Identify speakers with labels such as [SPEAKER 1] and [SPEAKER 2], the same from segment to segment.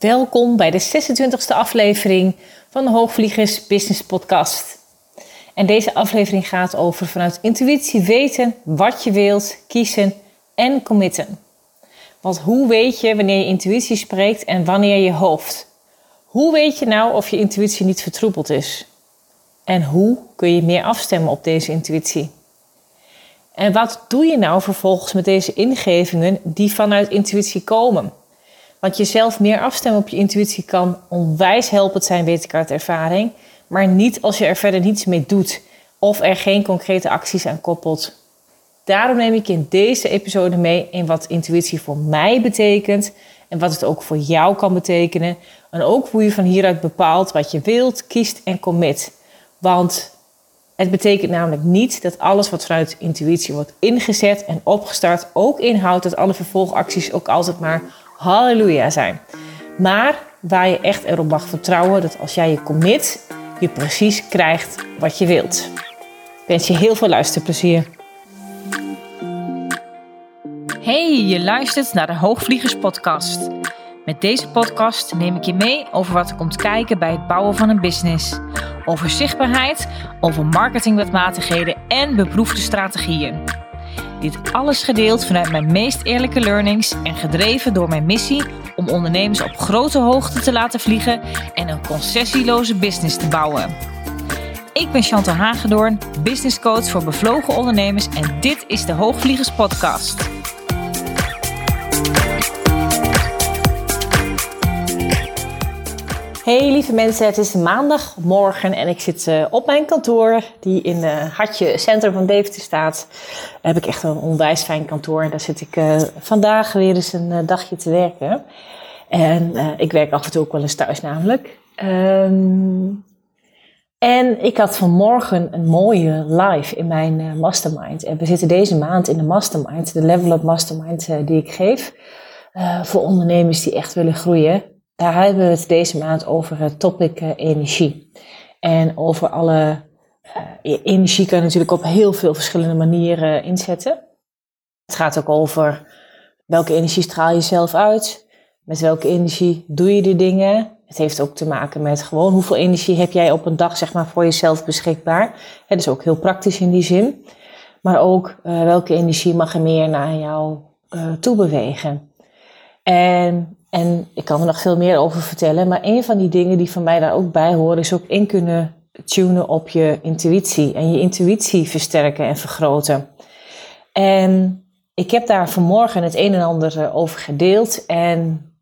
[SPEAKER 1] Welkom bij de 26e aflevering van de Hoogvliegers Business Podcast. En deze aflevering gaat over vanuit intuïtie weten wat je wilt, kiezen en committen. Want hoe weet je wanneer je intuïtie spreekt en wanneer je hoofd? Hoe weet je nou of je intuïtie niet vertroebeld is? En hoe kun je meer afstemmen op deze intuïtie? En wat doe je nou vervolgens met deze ingevingen die vanuit intuïtie komen? Want jezelf meer afstemmen op je intuïtie kan onwijs helpend zijn, weet ik uit ervaring. Maar niet als je er verder niets mee doet of er geen concrete acties aan koppelt. Daarom neem ik in deze episode mee in wat intuïtie voor mij betekent en wat het ook voor jou kan betekenen. En ook hoe je van hieruit bepaalt wat je wilt, kiest en commit. Want het betekent namelijk niet dat alles wat vanuit intuïtie wordt ingezet en opgestart ook inhoudt dat alle vervolgacties ook altijd maar halleluja zijn. Maar waar je echt erop mag vertrouwen dat als jij je commit, je precies krijgt wat je wilt. Ik wens je heel veel luisterplezier. Hey, je luistert naar de Hoogvliegers podcast. Met deze podcast neem ik je mee over wat er komt kijken bij het bouwen van een business. Over zichtbaarheid, over marketingwetmatigheden en beproefde strategieën. Dit alles gedeeld vanuit mijn meest eerlijke learnings en gedreven door mijn missie om ondernemers op grote hoogte te laten vliegen en een concessieloze business te bouwen. Ik ben Chantal Hagedoorn, business coach voor bevlogen ondernemers en dit is de Hoogvliegers podcast. Hey lieve mensen, het is maandagmorgen en ik zit uh, op mijn kantoor die in het uh, hartje centrum van Deventer staat. Daar heb ik echt een onwijs fijn kantoor en daar zit ik uh, vandaag weer eens een dagje te werken. En ik werk af en toe ook wel eens thuis namelijk. Um, en ik had vanmorgen een mooie live in mijn mastermind. En we zitten deze maand in de mastermind, de Level Up Mastermind die ik geef. voor ondernemers die echt willen groeien daar hebben we het deze maand over het topic uh, energie. En over alle uh, energie kan je natuurlijk op heel veel verschillende manieren inzetten. Het gaat ook over welke energie straal je zelf uit. Met welke energie doe je die dingen. Het heeft ook te maken met gewoon hoeveel energie heb jij op een dag zeg maar, voor jezelf beschikbaar. Dat is ook heel praktisch in die zin. Maar ook welke energie mag er meer naar jou toe bewegen. En en ik kan er nog veel meer over vertellen. Maar een van die dingen die van mij daar ook bij horen, is ook in kunnen tunen op je intuïtie. En je intuïtie versterken en vergroten. En ik heb daar vanmorgen het een en ander eh, over gedeeld. En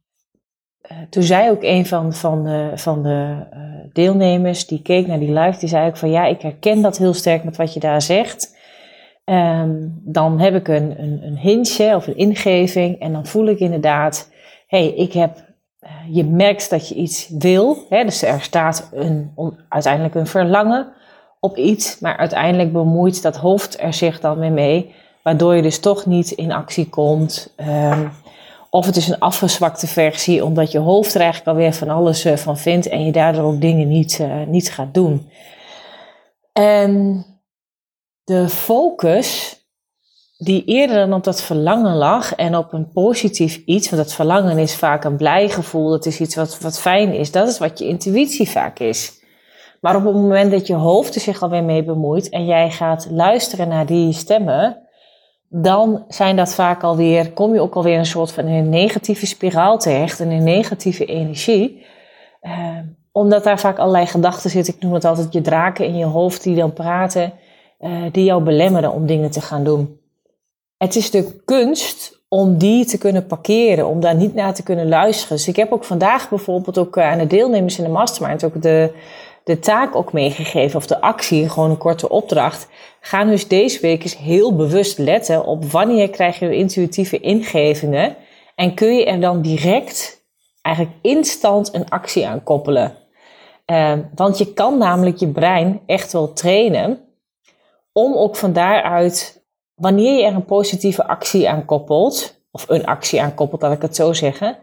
[SPEAKER 1] uh, toen zei ook een van, van de, van de deelnemers die keek naar die live, die zei ook van ja, ik herken dat heel sterk met wat je daar zegt. Um, dan heb ik een, een, een hintje of een ingeving en dan voel ik inderdaad hey, ik heb, eh, je merkt dat je iets wil. Hè, dus er staat een, uiteindelijk een verlangen op iets, maar uiteindelijk bemoeit dat hoofd er zich dan weer mee, waardoor je dus toch niet in actie komt. Um, of het is een afgezwakte versie, omdat je hoofd er eigenlijk alweer van alles uh, van vindt en je daardoor ook dingen niet, uh, niet gaat doen. En de focus die eerder dan op dat verlangen lag en op een positief iets, want dat verlangen is vaak een blij gevoel, dat is iets wat, wat fijn is, dat is wat je intuïtie vaak is. Maar op het moment dat je hoofd er zich alweer mee bemoeit en jij gaat luisteren naar die stemmen, dan zijn dat vaak alweer, kom je ook alweer een soort van een negatieve spiraal terecht, en een negatieve energie. Uh, omdat daar vaak allerlei gedachten zitten, ik noem het altijd je draken in je hoofd die dan praten, uh, die jou belemmeren om dingen te gaan doen. Het is de kunst om die te kunnen parkeren, om daar niet naar te kunnen luisteren. Dus ik heb ook vandaag bijvoorbeeld ook eh, aan de deelnemers in de mastermind ook de, de taak ook meegegeven, of de actie, gewoon een korte opdracht. Ga dus deze week eens heel bewust letten op wanneer krijg je intuïtieve ingevingen en kun je er dan direct, eigenlijk instant een actie aan koppelen. Uh, want je kan namelijk je brein echt wel trainen om ook van daaruit wanneer je er een positieve actie aan koppelt, of een actie aan koppelt, laat ik het zo zeggen,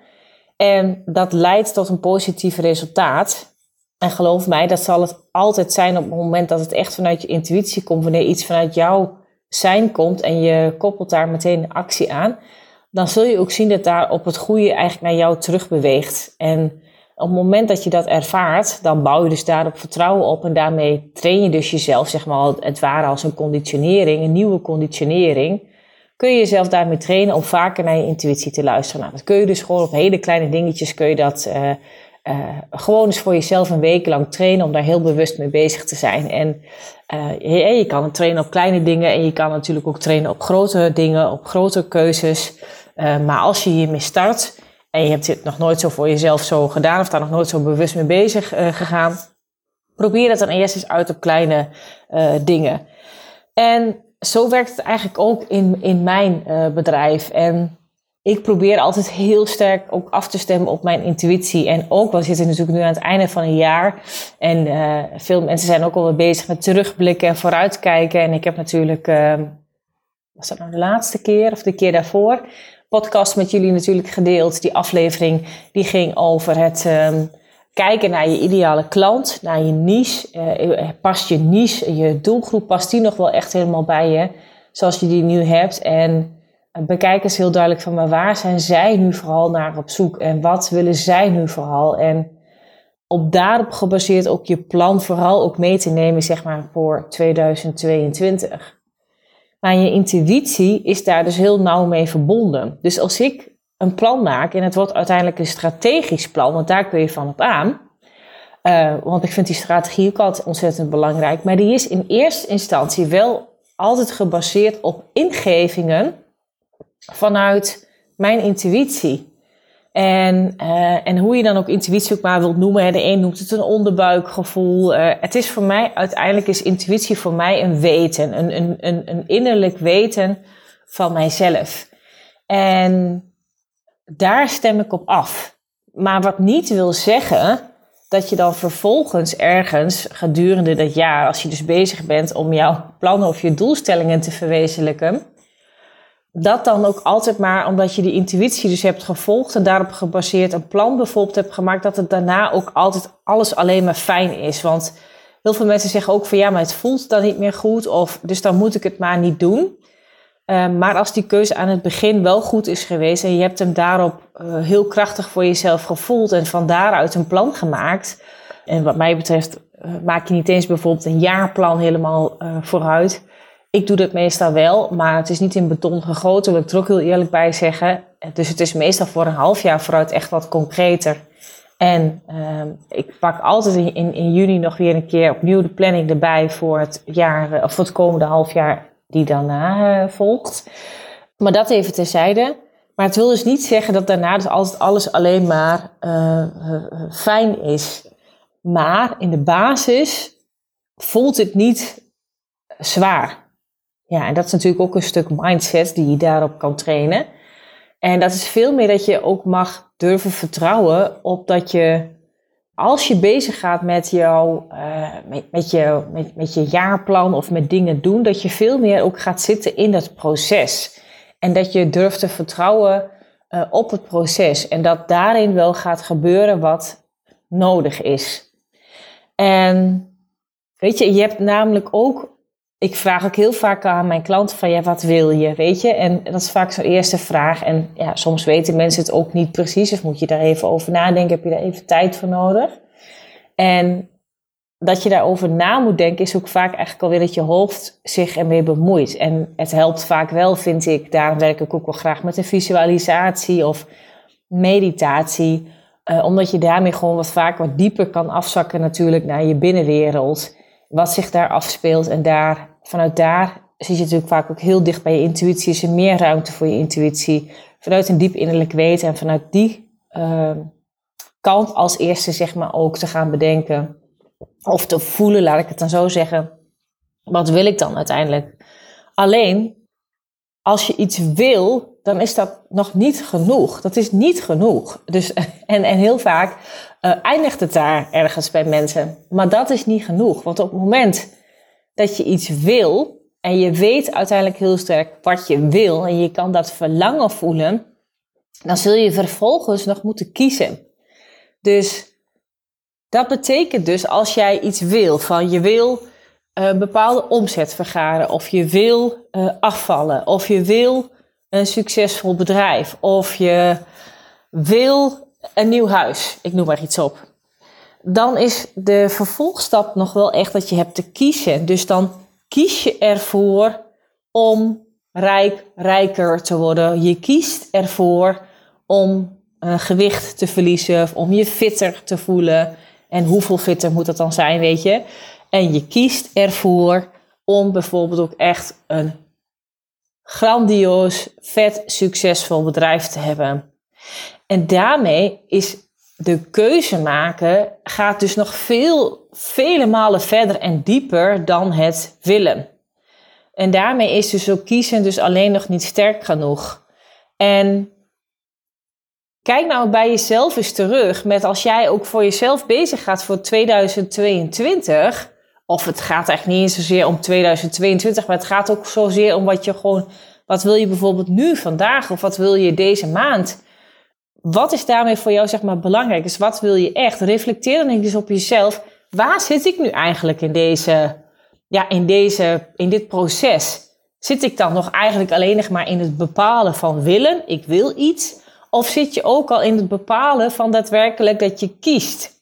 [SPEAKER 1] en dat leidt tot een positief resultaat. En geloof mij, dat zal het altijd zijn op het moment dat het echt vanuit je intuïtie komt, wanneer iets vanuit jouw zijn komt en je koppelt daar meteen een actie aan, dan zul je ook zien dat daar op het goede eigenlijk naar jou terugbeweegt. En op het moment dat je dat ervaart, dan bouw je dus daarop vertrouwen op en daarmee train je dus jezelf, zeg maar, het ware als een conditionering, een nieuwe conditionering. Kun je jezelf daarmee trainen om vaker naar je intuïtie te luisteren. Nou, dat kun je dus gewoon op hele kleine dingetjes kun je dat uh, uh, gewoon eens voor jezelf een week lang trainen om daar heel bewust mee bezig te zijn. En uh, je, je, kan het trainen op kleine dingen en je kan natuurlijk ook trainen op grote dingen, op grote keuzes. maar als je hiermee start, en je hebt dit nog nooit zo voor jezelf zo gedaan of daar nog nooit zo bewust mee bezig uh, gegaan, probeer het dan eerst eens uit op kleine uh, dingen. En zo werkt het eigenlijk ook in, in mijn uh, bedrijf. En ik probeer altijd heel sterk ook af te stemmen op mijn intuïtie. En ook, we zitten natuurlijk nu aan het einde van een jaar. En veel mensen zijn ook alweer bezig met terugblikken en vooruitkijken. En ik heb natuurlijk, was dat nou de laatste keer of de keer daarvoor? Podcast met jullie natuurlijk gedeeld. Die aflevering die ging over het um, kijken naar je ideale klant, naar je niche. Uh, past je niche, je doelgroep, past die nog wel echt helemaal bij je, zoals je die nu hebt? En bekijk eens heel duidelijk van, maar waar zijn zij nu vooral naar op zoek? En wat willen zij nu vooral? En op daarop gebaseerd ook je plan vooral ook mee te nemen, zeg maar, voor 2022. Maar je intuïtie is daar dus heel nauw mee verbonden. Dus als ik een plan maak en het wordt uiteindelijk een strategisch plan, want daar kun je van op aan. Uh, want ik vind die strategie ook altijd ontzettend belangrijk. Maar die is in eerste instantie wel altijd gebaseerd op ingevingen vanuit mijn intuïtie. En, uh, en hoe je dan ook intuïtie ook maar wilt noemen. De een noemt het een onderbuikgevoel. Uh, het is voor mij, uiteindelijk is intuïtie voor mij een weten. Een, een, een, een innerlijk weten van mijzelf. En daar stem ik op af. Maar wat niet wil zeggen dat je dan vervolgens ergens gedurende dat jaar, als je dus bezig bent om jouw plannen of je doelstellingen te verwezenlijken, dat dan ook altijd maar omdat je die intuïtie dus hebt gevolgd en daarop gebaseerd een plan bijvoorbeeld hebt gemaakt, dat het daarna ook altijd alles alleen maar fijn is. Want heel veel mensen zeggen ook van ja, maar het voelt dan niet meer goed, of dus dan moet ik het maar niet doen. Uh, maar als die keuze aan het begin wel goed is geweest en je hebt hem daarop uh, heel krachtig voor jezelf gevoeld en van daaruit een plan gemaakt. En wat mij betreft uh, maak je niet eens bijvoorbeeld een jaarplan helemaal vooruit. Ik doe dat meestal wel, maar het is niet in beton gegoten, wil ik er ook heel eerlijk bij zeggen. Dus het is meestal voor een half jaar vooruit echt wat concreter. En uh, ik pak altijd in, in, juni nog weer een keer opnieuw de planning erbij voor het jaar, eh, of voor het komende half jaar die daarna uh, volgt. Maar dat even terzijde. Maar het wil dus niet zeggen dat daarna dus altijd alles alleen maar uh, fijn is. Maar in de basis voelt het niet zwaar. Ja, en dat is natuurlijk ook een stuk mindset die je daarop kan trainen. En dat is veel meer dat je ook mag durven vertrouwen op dat je, als je bezig gaat met, jouw, uh, met, je, met, met je jaarplan of met dingen doen, dat je veel meer ook gaat zitten in dat proces. En dat je durft te vertrouwen uh, op het proces. En dat daarin wel gaat gebeuren wat nodig is. En weet je, je hebt namelijk ook ik vraag ook heel vaak aan mijn klanten van ja, wat wil je, weet je? En dat is vaak zo'n eerste vraag. En ja, soms weten mensen het ook niet precies. Of moet je daar even over nadenken, heb je daar even tijd voor nodig. En dat je daarover na moet denken is ook vaak eigenlijk alweer dat je hoofd zich ermee bemoeit. En het helpt vaak wel, vind ik. Daarom werk ik ook wel graag met een visualisatie of meditatie. Uh, omdat je daarmee gewoon wat vaak wat dieper kan afzakken natuurlijk naar je binnenwereld wat zich daar afspeelt. En daar, vanuit daar zit je natuurlijk vaak ook heel dicht bij je intuïtie. Is er meer ruimte voor je intuïtie. Vanuit een diep innerlijk weten en vanuit die uh, kant als eerste zeg maar ook te gaan bedenken. Of te voelen, laat ik het dan zo zeggen. Wat wil ik dan uiteindelijk? Alleen, als je iets wil, dan is dat nog niet genoeg. Dat is niet genoeg. Dus, en, en heel vaak uh, eindigt het daar ergens bij mensen. Maar dat is niet genoeg. Want op het moment dat je iets wil en je weet uiteindelijk heel sterk wat je wil en je kan dat verlangen voelen, dan zul je vervolgens nog moeten kiezen. Dus dat betekent dus als jij iets wil, van je wil een bepaalde omzet vergaren, of je wil uh, afvallen, of je wil een succesvol bedrijf. Of je wil een nieuw huis. Ik noem maar iets op. Dan is de vervolgstap nog wel echt dat je hebt te kiezen. Dus dan kies je ervoor om rijk, rijker te worden. Je kiest ervoor om uh, gewicht te verliezen, of om je fitter te voelen. En hoeveel fitter moet dat dan zijn, weet je? En je kiest ervoor om bijvoorbeeld ook echt een grandioos, vet, succesvol bedrijf te hebben. En daarmee is de keuze maken gaat dus nog veel, vele malen verder en dieper dan het willen. En daarmee is dus ook kiezen dus alleen nog niet sterk genoeg. En kijk nou bij jezelf eens terug met als jij ook voor jezelf bezig gaat voor 2022. Of het gaat eigenlijk niet eens zozeer om 2022, maar het gaat ook zozeer om wat je gewoon, wat wil je bijvoorbeeld nu, vandaag, of wat wil je deze maand? Wat is daarmee voor jou zeg maar belangrijk? Dus wat wil je echt? Reflecteer dan eens op jezelf. Waar zit ik nu eigenlijk in deze ja, in, deze, in dit proces zit ik dan nog eigenlijk alleen nog maar in het bepalen van willen, ik wil iets, of zit je ook al in het bepalen van daadwerkelijk dat je kiest?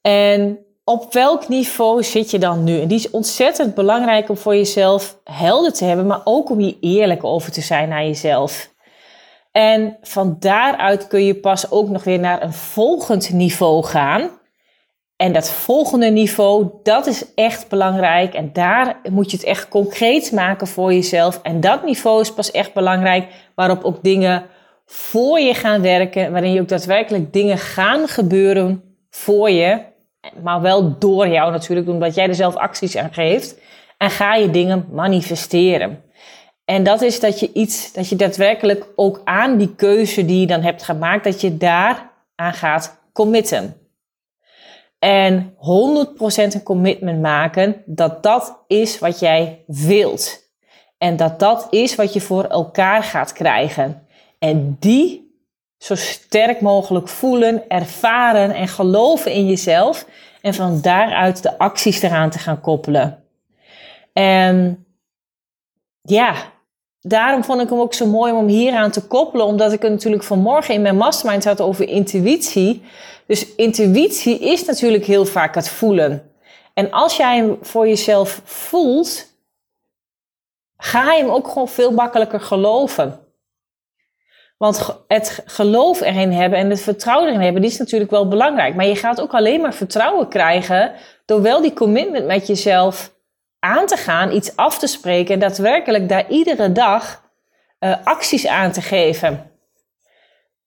[SPEAKER 1] En op welk niveau zit je dan nu? En die is ontzettend belangrijk om voor jezelf helder te hebben, maar ook om je eerlijk over te zijn naar jezelf. En van daaruit kun je pas ook nog weer naar een volgend niveau gaan. En dat volgende niveau, dat is echt belangrijk. En daar moet je het echt concreet maken voor jezelf. En dat niveau is pas echt belangrijk waarop ook dingen voor je gaan werken. Waarin je ook daadwerkelijk dingen gaan gebeuren voor je. Maar wel door jou natuurlijk, omdat jij er zelf acties aan geeft. En ga je dingen manifesteren. En dat is dat je iets, dat je daadwerkelijk ook aan die keuze die je dan hebt gemaakt, dat je daar aan gaat committen. En 100% een commitment maken dat dat is wat jij wilt. En dat dat is wat je voor elkaar gaat krijgen. En die zo sterk mogelijk voelen, ervaren en geloven in jezelf. En van daaruit de acties eraan te gaan koppelen. En ja, daarom vond ik hem ook zo mooi om hier aan te koppelen. Omdat ik het natuurlijk vanmorgen in mijn mastermind had over intuïtie. Dus intuïtie is natuurlijk heel vaak het voelen. En als jij hem voor jezelf voelt, ga je hem ook gewoon veel makkelijker geloven. Want het geloof erin hebben en het vertrouwen erin hebben, die is natuurlijk wel belangrijk. Maar je gaat ook alleen maar vertrouwen krijgen door wel die commitment met jezelf aan te gaan, iets af te spreken en daadwerkelijk daar iedere dag uh, acties aan te geven.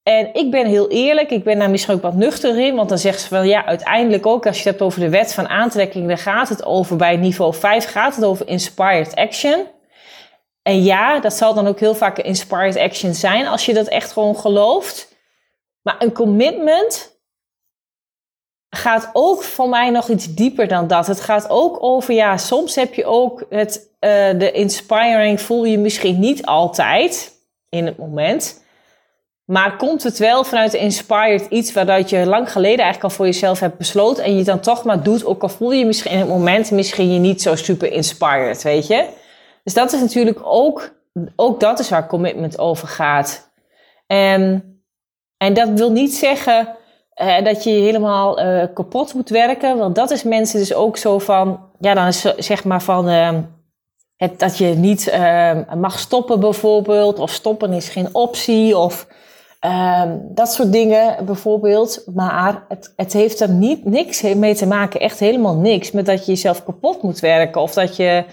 [SPEAKER 1] En ik ben heel eerlijk, ik ben daar misschien ook wat nuchter in, want dan zegt ze van ja, uiteindelijk ook als je het hebt over de wet van aantrekking, dan gaat het over bij niveau 5, gaat het over inspired action. En ja, dat zal dan ook heel vaak een inspired action zijn als je dat echt gewoon gelooft. Maar een commitment gaat ook voor mij nog iets dieper dan dat. Het gaat ook over, ja, soms heb je ook het, uh, de inspiring, voel je misschien niet altijd in het moment. Maar komt het wel vanuit inspired iets waaruit je lang geleden eigenlijk al voor jezelf hebt besloten en je dan toch maar doet, ook al voel je misschien in het moment misschien je niet zo super inspired, weet je? Dus dat is natuurlijk ook, ook dat is waar commitment over gaat. En, en dat wil niet zeggen dat je helemaal uh, kapot moet werken, want dat is mensen dus ook zo van, ja dan is zeg maar van... Uh, het, dat je niet mag stoppen bijvoorbeeld, of stoppen is geen optie, of Um, dat soort dingen bijvoorbeeld. Maar het, het heeft er niet, niks mee te maken, echt helemaal niks, met dat je jezelf kapot moet werken. Of dat je,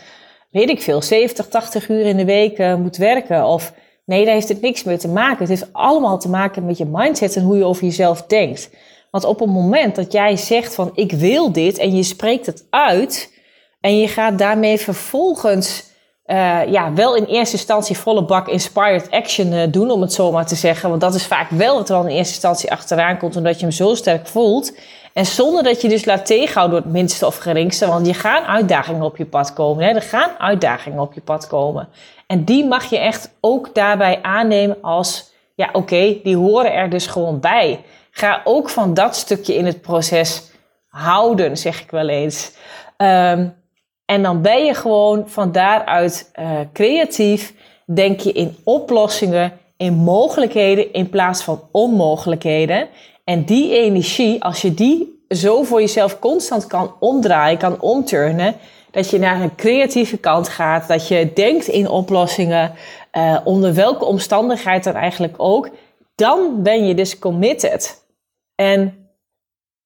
[SPEAKER 1] weet ik veel, 70, 80 uur in de week uh, moet werken. Of nee, daar heeft het niks mee te maken. Het heeft allemaal te maken met je mindset en hoe je over jezelf denkt. Want op het moment dat jij zegt van ik wil dit en je spreekt het uit en je gaat daarmee vervolgens uh, ja, wel in eerste instantie volle bak inspired action uh, doen, om het zo maar te zeggen. Want dat is vaak wel wat er al in eerste instantie achteraan komt, omdat je hem zo sterk voelt. En zonder dat je dus laat tegenhouden door het minste of geringste. Want je gaan uitdagingen op je pad komen. Hè? Er gaan uitdagingen op je pad komen. En die mag je echt ook daarbij aannemen als, ja oké, die horen er dus gewoon bij. Ga ook van dat stukje in het proces houden, zeg ik wel eens. Um, en dan ben je gewoon van daaruit uh, creatief denk je in oplossingen, in mogelijkheden in plaats van onmogelijkheden. En die energie, als je die zo voor jezelf constant kan omdraaien, kan omturnen, dat je naar een creatieve kant gaat, dat je denkt in oplossingen, uh, onder welke omstandigheid dan eigenlijk ook, dan ben je dus committed. En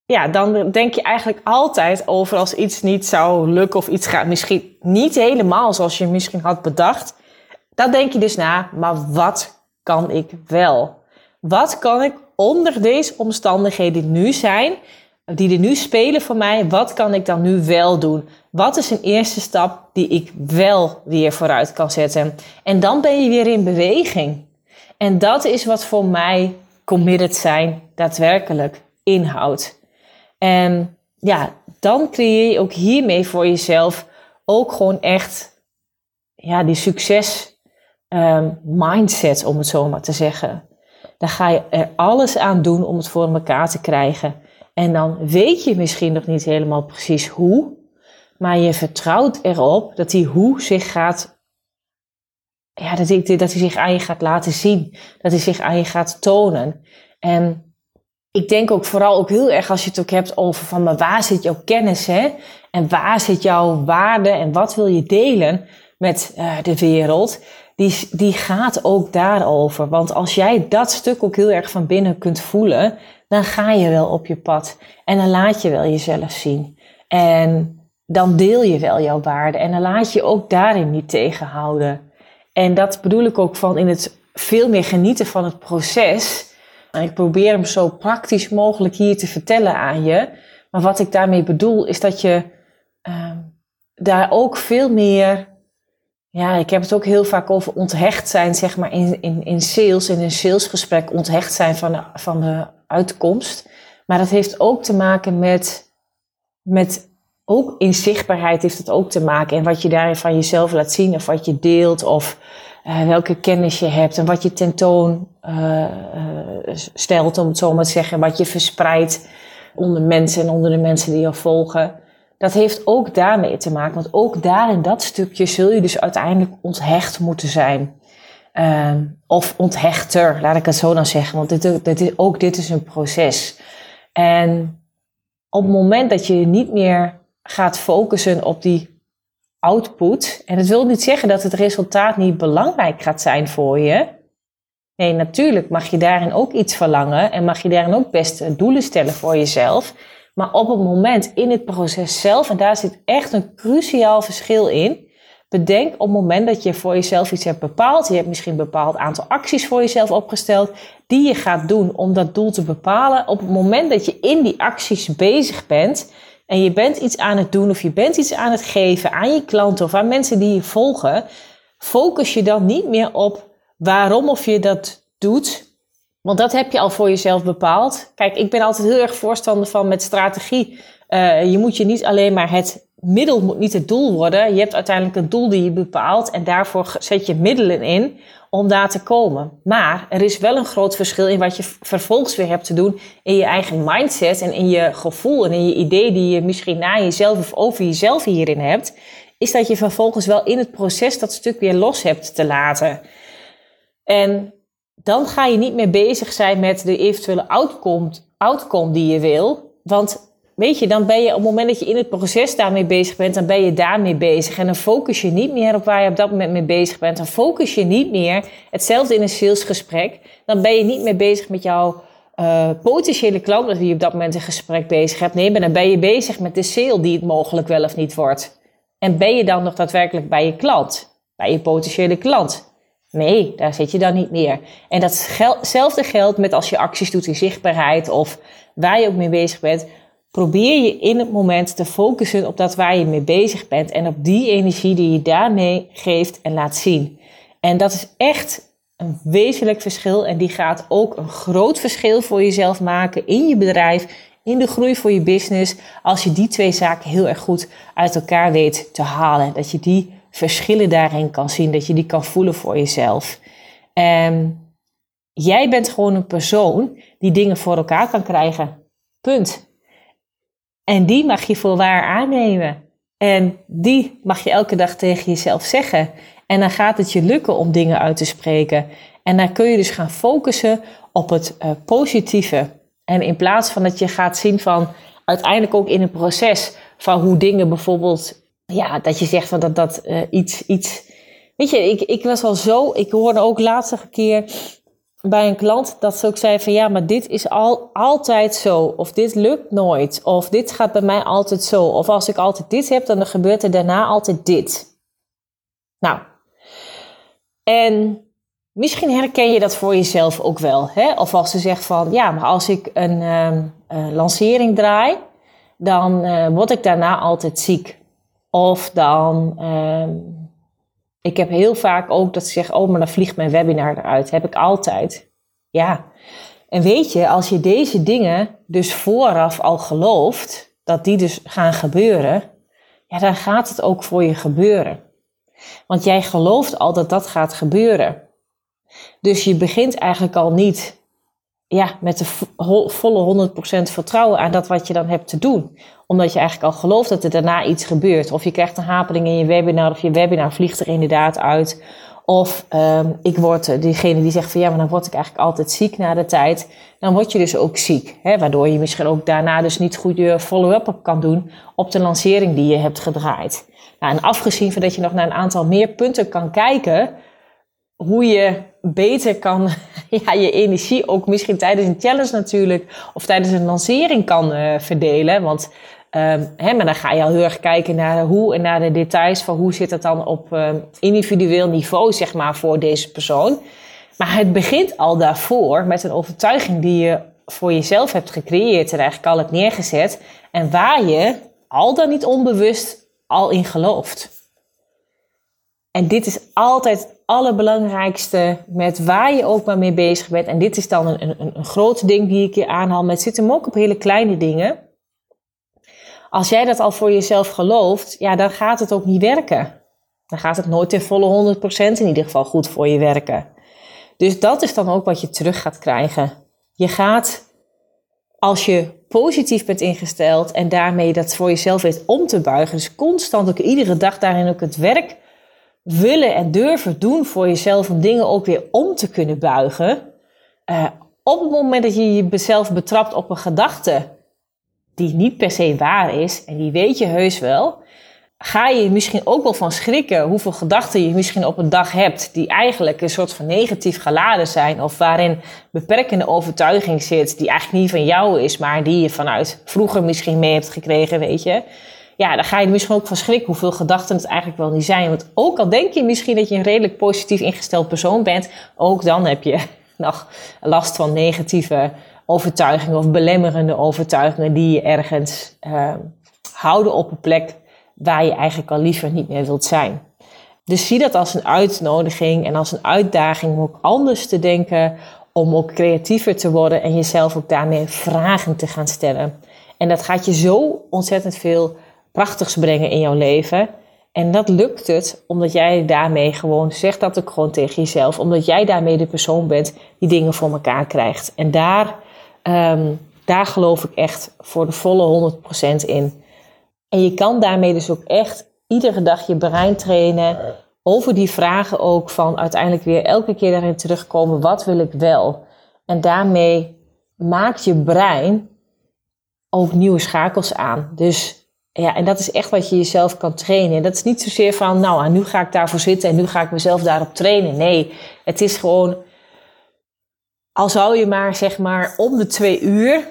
[SPEAKER 1] ja, dan denk je eigenlijk altijd over als iets niet zou lukken of iets gaat misschien niet helemaal zoals je misschien had bedacht. Dan denk je dus na, maar wat kan ik wel? Wat kan ik onder deze omstandigheden nu zijn, die er nu spelen voor mij, wat kan ik dan nu wel doen? Wat is een eerste stap die ik wel weer vooruit kan zetten? En dan ben je weer in beweging. En dat is wat voor mij committed zijn daadwerkelijk inhoudt. En ja, dan creëer je ook hiermee voor jezelf ook gewoon echt ja, die succes um, mindset, om het zo maar te zeggen. Dan ga je er alles aan doen om het voor elkaar te krijgen. En dan weet je misschien nog niet helemaal precies hoe, maar je vertrouwt erop dat die hoe zich gaat, ja, dat hij, dat hij zich aan je gaat laten zien, dat hij zich aan je gaat tonen. En ik denk ook vooral ook heel erg als je het ook hebt over van, maar waar zit jouw kennis, hè? En waar zit jouw waarde en wat wil je delen met uh, de wereld? Die, die gaat ook daarover. Want als jij dat stuk ook heel erg van binnen kunt voelen, dan ga je wel op je pad. En dan laat je wel jezelf zien. En dan deel je wel jouw waarde. En dan laat je ook daarin niet tegenhouden. En dat bedoel ik ook van in het veel meer genieten van het proces. En ik probeer hem zo praktisch mogelijk hier te vertellen aan je. Maar wat ik daarmee bedoel is dat je uh, daar ook veel meer. Ja, ik heb het ook heel vaak over onthecht zijn, zeg maar, in, in, in sales, in een salesgesprek, onthecht zijn van de, van de uitkomst. Maar dat heeft ook te maken met, met ook in zichtbaarheid heeft het ook te maken. En wat je daarin van jezelf laat zien of wat je deelt of uh, welke kennis je hebt en wat je tentoon uh, stelt, om het zo maar te zeggen. Wat je verspreidt onder mensen en onder de mensen die je volgen. Dat heeft ook daarmee te maken. Want ook daar in dat stukje zul je dus uiteindelijk onthecht moeten zijn. Uh, of onthechter, laat ik het zo dan zeggen. Want is, ook dit is een proces. En op het moment dat je niet meer gaat focussen op die output. En dat wil niet zeggen dat het resultaat niet belangrijk gaat zijn voor je. Nee, natuurlijk mag je daarin ook iets verlangen en mag je daarin ook best doelen stellen voor jezelf. Maar op het moment in het proces zelf, en daar zit echt een cruciaal verschil in. Bedenk op het moment dat je voor jezelf iets hebt bepaald, je hebt misschien een bepaald aantal acties voor jezelf opgesteld, die je gaat doen om dat doel te bepalen. Op het moment dat je in die acties bezig bent, en je bent iets aan het doen of je bent iets aan het geven aan je klanten of aan mensen die je volgen, focus je dan niet meer op waarom of je dat doet. Want dat heb je al voor jezelf bepaald. Kijk, ik ben altijd heel erg voorstander van met strategie. Uh, je moet je niet alleen maar het middel moet niet het doel worden. Je hebt uiteindelijk een doel die je bepaalt en daarvoor zet je middelen in om daar te komen. Maar er is wel een groot verschil in wat je vervolgens weer hebt te doen in je eigen mindset en in je gevoel en in je idee die je misschien na jezelf of over jezelf hierin hebt, is dat je vervolgens wel in het proces dat stuk weer los hebt te laten. En dan ga je niet meer bezig zijn met de eventuele outcome, die je wil, want weet je, dan ben je op het moment dat je in het proces daarmee bezig bent, dan ben je daarmee bezig. En dan focus je niet meer op waar je op dat moment mee bezig bent. Dan focus je niet meer, hetzelfde in een salesgesprek, dan ben je niet meer bezig met jouw uh, potentiële klant met wie je op dat moment een gesprek bezig hebt. Nee, maar dan ben je bezig met de sale die het mogelijk wel of niet wordt. En ben je dan nog daadwerkelijk bij je klant, bij je potentiële klant? Nee, daar zit je dan niet meer. En datzelfde geldt met als je acties doet in zichtbaarheid of waar je ook mee bezig bent probeer je in het moment te focussen op dat waar je mee bezig bent en op die energie die je daarmee geeft en laat zien. En dat is echt een wezenlijk verschil en die gaat ook een groot verschil voor jezelf maken in je bedrijf, in de groei voor je business, als je die twee zaken heel erg goed uit elkaar weet te halen. Dat je die verschillen daarin kan zien, dat je die kan voelen voor jezelf. En jij bent gewoon een persoon die dingen voor elkaar kan krijgen. Punt. En die mag je voor waar aannemen. En die mag je elke dag tegen jezelf zeggen. En dan gaat het je lukken om dingen uit te spreken. En dan kun je dus gaan focussen op het uh, positieve. En in plaats van dat je gaat zien van uiteindelijk ook in een proces van hoe dingen bijvoorbeeld, ja, dat je zegt van dat dat uh, iets, iets. Weet je, ik, ik was al zo, ik hoorde ook laatste keer bij een klant dat ze ook zei van ja, maar dit is al, altijd zo. Of dit lukt nooit. Of dit gaat bij mij altijd zo. Of als ik altijd dit heb, dan gebeurt er daarna altijd dit. Nou, en misschien herken je dat voor jezelf ook wel. Hè? Of als ze zegt van ja, maar als ik een uh, lancering draai, dan uh, word ik daarna altijd ziek. Of dan uh, ik heb heel vaak ook dat ze zeggen, oh, maar dan vliegt mijn webinar eruit. Heb ik altijd. Ja. En weet je, als je deze dingen dus vooraf al gelooft, dat die dus gaan gebeuren, ja, dan gaat het ook voor je gebeuren. Want jij gelooft al dat dat gaat gebeuren. Dus je begint eigenlijk al niet ja, met de volle 100% vertrouwen aan dat wat je dan hebt te doen. Omdat je eigenlijk al gelooft dat er daarna iets gebeurt. Of je krijgt een hapering in je webinar, of je webinar vliegt er inderdaad uit. Of um, ik word diegene die zegt van ja, maar dan word ik eigenlijk altijd ziek na de tijd. Dan word je dus ook ziek. Hè, waardoor je misschien ook daarna dus niet goed je follow-up op kan doen op de lancering die je hebt gedraaid. Nou, en afgezien van dat je nog naar een aantal meer punten kan kijken, hoe je beter kan ja, je energie ook misschien tijdens een challenge natuurlijk of tijdens een lancering kan uh, verdelen. Want um, hè, maar dan ga je al heel erg kijken naar hoe en naar de details van hoe zit het dan op um, individueel niveau zeg maar voor deze persoon. Maar het begint al daarvoor met een overtuiging die je voor jezelf hebt gecreëerd en eigenlijk al hebt neergezet en waar je al dan niet onbewust al in gelooft. En dit is altijd het allerbelangrijkste met waar je ook maar mee bezig bent. En dit is dan een, een, een groot ding die ik je aanhaal. Maar het zit hem ook op hele kleine dingen. Als jij dat al voor jezelf gelooft, ja, dan gaat het ook niet werken. Dan gaat het nooit in volle 100% in ieder geval goed voor je werken. Dus dat is dan ook wat je terug gaat krijgen. Je gaat, als je positief bent ingesteld en daarmee dat voor jezelf weet om te buigen, dus constant ook iedere dag daarin ook het werk willen en durven doen voor jezelf om dingen ook weer om te kunnen buigen. Uh, op het moment dat je jezelf betrapt op een gedachte die niet per se waar is, en die weet je heus wel, ga je misschien ook wel van schrikken hoeveel gedachten je misschien op een dag hebt, die eigenlijk een soort van negatief geladen zijn, of waarin beperkende overtuiging zit, die eigenlijk niet van jou is, maar die je vanuit vroeger misschien mee hebt gekregen, weet je ja, dan ga je misschien ook van schrikken hoeveel gedachten het eigenlijk wel niet zijn. Want ook al denk je misschien dat je een redelijk positief ingesteld persoon bent, ook dan heb je nog last van negatieve overtuigingen of belemmerende overtuigingen die je ergens uh, houden op een plek waar je eigenlijk al liever niet meer wilt zijn. Dus zie dat als een uitnodiging en als een uitdaging om ook anders te denken, om ook creatiever te worden en jezelf ook daarmee vragen te gaan stellen. En dat gaat je zo ontzettend veel prachtigs brengen in jouw leven. En dat lukt het omdat jij daarmee gewoon zegt dat ook gewoon tegen jezelf. Omdat jij daarmee de persoon bent die dingen voor elkaar krijgt. En daar, um, daar geloof ik echt voor de volle 100% in. En je kan daarmee dus ook echt iedere dag je brein trainen. Over die vragen ook van uiteindelijk weer elke keer daarin terugkomen. Wat wil ik wel? En daarmee maakt je brein ook nieuwe schakels aan. Dus ja, en dat is echt wat je jezelf kan trainen. Dat is niet zozeer van, nou, nu ga ik daarvoor zitten en nu ga ik mezelf daarop trainen. Nee, het is gewoon, al zou je maar zeg maar om de twee uur,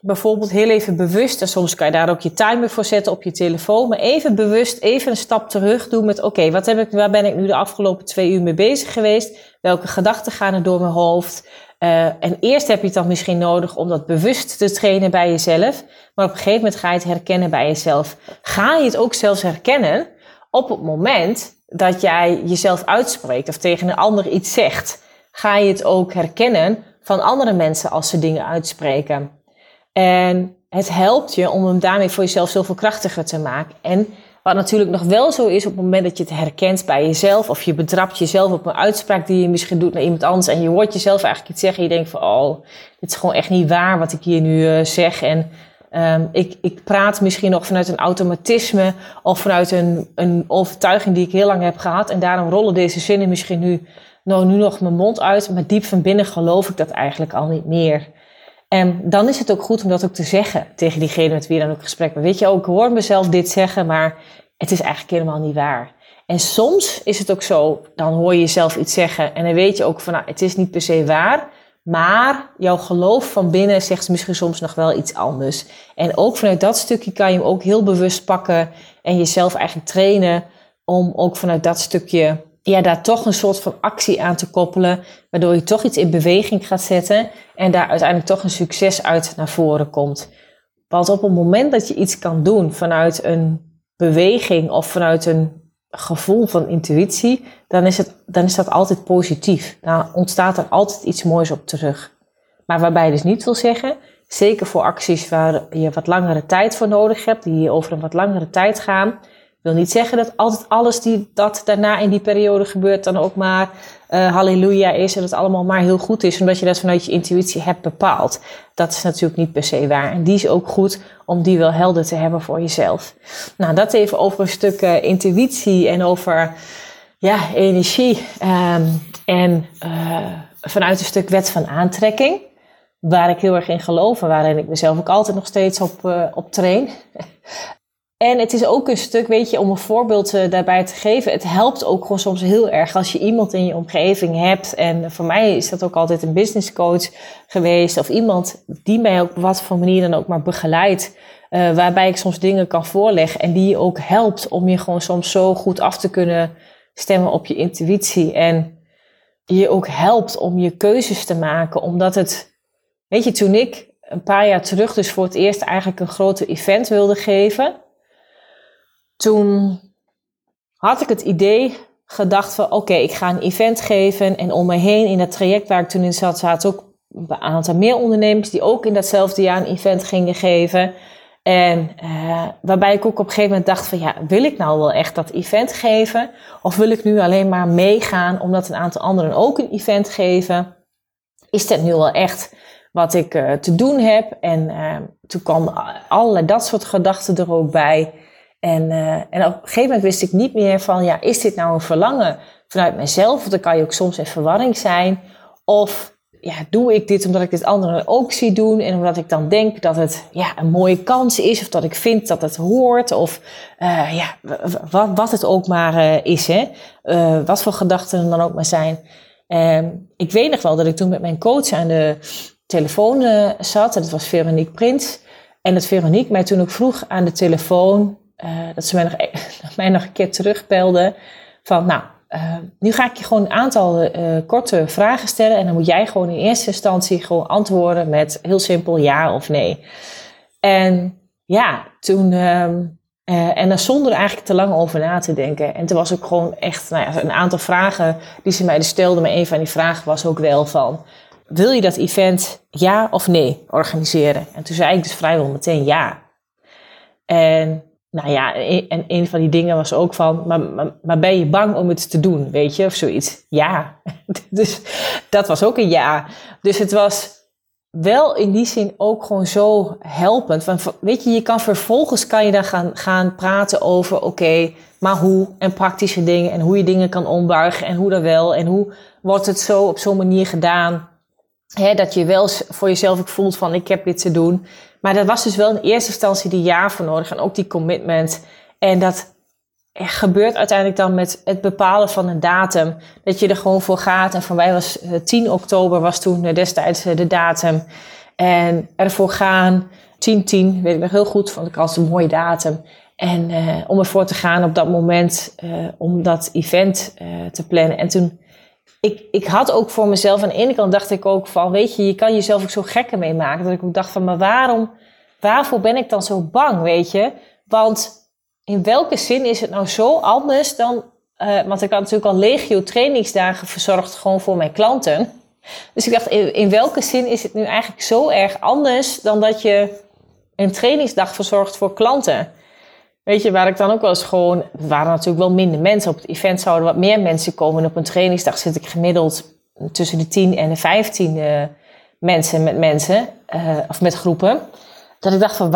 [SPEAKER 1] bijvoorbeeld heel even bewust, en soms kan je daar ook je timer voor zetten op je telefoon, maar even bewust, even een stap terug doen met, oké, wat heb ik, waar ben ik nu de afgelopen twee uur mee bezig geweest? Welke gedachten gaan er door mijn hoofd? Uh, en eerst heb je het dan misschien nodig om dat bewust te trainen bij jezelf. Maar op een gegeven moment ga je het herkennen bij jezelf. Ga je het ook zelfs herkennen op het moment dat jij jezelf uitspreekt of tegen een ander iets zegt. Ga je het ook herkennen van andere mensen als ze dingen uitspreken. En het helpt je om hem daarmee voor jezelf zoveel krachtiger te maken. En wat natuurlijk nog wel zo is op het moment dat je het herkent bij jezelf, of je betrapt jezelf op een uitspraak die je misschien doet naar iemand anders en je hoort jezelf eigenlijk iets zeggen en je denkt van, oh, dit is gewoon echt niet waar wat ik hier nu uh, zeg. En Ehm, ik, ik praat misschien nog vanuit een automatisme of vanuit een, een overtuiging die ik heel lang heb gehad. En daarom rollen deze zinnen misschien nu, nou, nu nog mijn mond uit. Maar diep van binnen geloof ik dat eigenlijk al niet meer. En dan is het ook goed om dat ook te zeggen tegen diegene met wie je dan ook gesprek bent. Weet je, ook ik hoor mezelf dit zeggen, maar het is eigenlijk helemaal niet waar. En soms is het ook zo, dan hoor je jezelf iets zeggen en dan weet je ook van, nou, het is niet per se waar. Maar jouw geloof van binnen zegt misschien soms nog wel iets anders. En ook vanuit dat stukje kan je hem ook heel bewust pakken en jezelf eigenlijk trainen om ook vanuit dat stukje ja, daar toch een soort van actie aan te koppelen, waardoor je toch iets in beweging gaat zetten en daar uiteindelijk toch een succes uit naar voren komt. Want op het moment dat je iets kan doen vanuit een beweging of vanuit een gevoel van intuïtie, dan is, het, dan is dat altijd positief. Dan ontstaat er altijd iets moois op terug. Maar waarbij je dus niet wil zeggen, zeker voor acties waar je wat langere tijd voor nodig hebt, die over een wat langere tijd gaan, wil niet zeggen dat altijd alles die, dat daarna in die periode gebeurt dan ook maar uh, halleluja is en dat het allemaal maar heel goed is, omdat je dat vanuit je intuïtie hebt bepaald. Dat is natuurlijk niet per se waar. En die is ook goed om die wel helder te hebben voor jezelf. Nou, dat even over een stuk uh, intuïtie en over ja, energie. Um, en uh, vanuit een stuk wet van aantrekking, waar ik heel erg in geloof en waarin ik mezelf ook altijd nog steeds op, op train. En het is ook een stuk, weet je, om een voorbeeld uh, daarbij te geven. Het helpt ook gewoon soms heel erg als je iemand in je omgeving hebt. En voor mij is dat ook altijd een business coach geweest. Of iemand die mij op wat voor manier dan ook maar begeleidt. Uh, waarbij ik soms dingen kan voorleggen. En die je ook helpt om je gewoon soms zo goed af te kunnen stemmen op je intuïtie. En je ook helpt om je keuzes te maken. Omdat het, weet je, toen ik een paar jaar terug dus voor het eerst eigenlijk een grote event wilde geven toen had ik het idee gedacht van oké, ik ga een event geven. En om me heen in dat traject waar ik toen in zat, zaten ook een aantal meer ondernemers die ook in datzelfde jaar een event gingen geven. En uh, waarbij ik ook op een gegeven moment dacht van ja, wil ik nou wel echt dat event geven? Of wil ik nu alleen maar meegaan omdat een aantal anderen ook een event geven? Is dat nu wel echt wat ik uh, te doen heb? En uh, toen kwam allerlei dat soort gedachten er ook bij. En, uh, en op een gegeven moment wist ik niet meer van, ja, is dit nou een verlangen vanuit mezelf? Want dan kan je ook soms in verwarring zijn. Of ja, doe ik dit omdat ik dit anderen ook zie doen en omdat ik dan denk dat het ja, een mooie kans is of dat ik vind dat het hoort of uh, ja, wat, wat het ook maar uh, is, hè? Wat voor gedachten dan ook maar zijn. ik weet nog wel dat ik toen met mijn coach aan de telefoon zat en dat was Veronique Prins. En dat Veronique mij toen ook vroeg aan de telefoon uh, dat ze mij nog, e- mij nog een keer terugbelden van, nou, uh, nu ga ik je gewoon een aantal uh, korte vragen stellen en dan moet jij gewoon in eerste instantie gewoon antwoorden met heel simpel ja of nee. En ja, toen, um, en dan zonder eigenlijk te lang over na te denken. En toen was ook gewoon echt nou ja, een aantal vragen die ze mij dus stelden, maar een van die vragen was ook wel van, wil je dat event ja of nee organiseren? En toen zei ik dus vrijwel meteen ja. En nou ja, en een van die dingen was ook van, maar, maar, maar, ben je bang om het te doen, weet je, of zoiets? Ja. dus dat was ook een ja. Dus het was wel in die zin ook gewoon zo helpend. Want weet je, je kan vervolgens kan je dan gaan, gaan praten over, oké, maar hoe en praktische dingen en hoe je dingen kan ombuigen en hoe dat wel en hoe wordt het zo op zo'n manier gedaan. Dat je wel voor jezelf ook voelt van, ik heb dit te doen. Maar dat was dus wel in eerste instantie die jaar voor nodig en ook die commitment. En dat gebeurt uiteindelijk dan met het bepalen van een datum. Dat je er gewoon voor gaat. En voor mij was 10 eh, oktober was toen eh, destijds eh, de datum. En ervoor gaan, 10-10, weet ik nog heel goed, vond ik als een mooie datum. En om ervoor te gaan op dat moment, om dat event te plannen. En toen ik, ik had ook voor mezelf, aan de ene kant dacht ik ook van, weet je, je kan jezelf ook zo gekker mee maken. Dat ik ook dacht van, maar waarom, waarvoor ben ik dan zo bang, weet je? Want in welke zin is het nou zo anders dan, uh, want ik had natuurlijk al legio trainingsdagen verzorgd gewoon voor mijn klanten. Dus ik dacht, in welke zin is het nu eigenlijk zo erg anders dan dat je een trainingsdag verzorgt voor klanten? Weet je, waar ik dan ook wel eens gewoon... Er waren natuurlijk wel minder mensen. Op het event zouden wat meer mensen komen. En op een trainingsdag zit ik gemiddeld tussen de 10 en de 15 uh, mensen met mensen. Uh, of met groepen. dat ik dacht van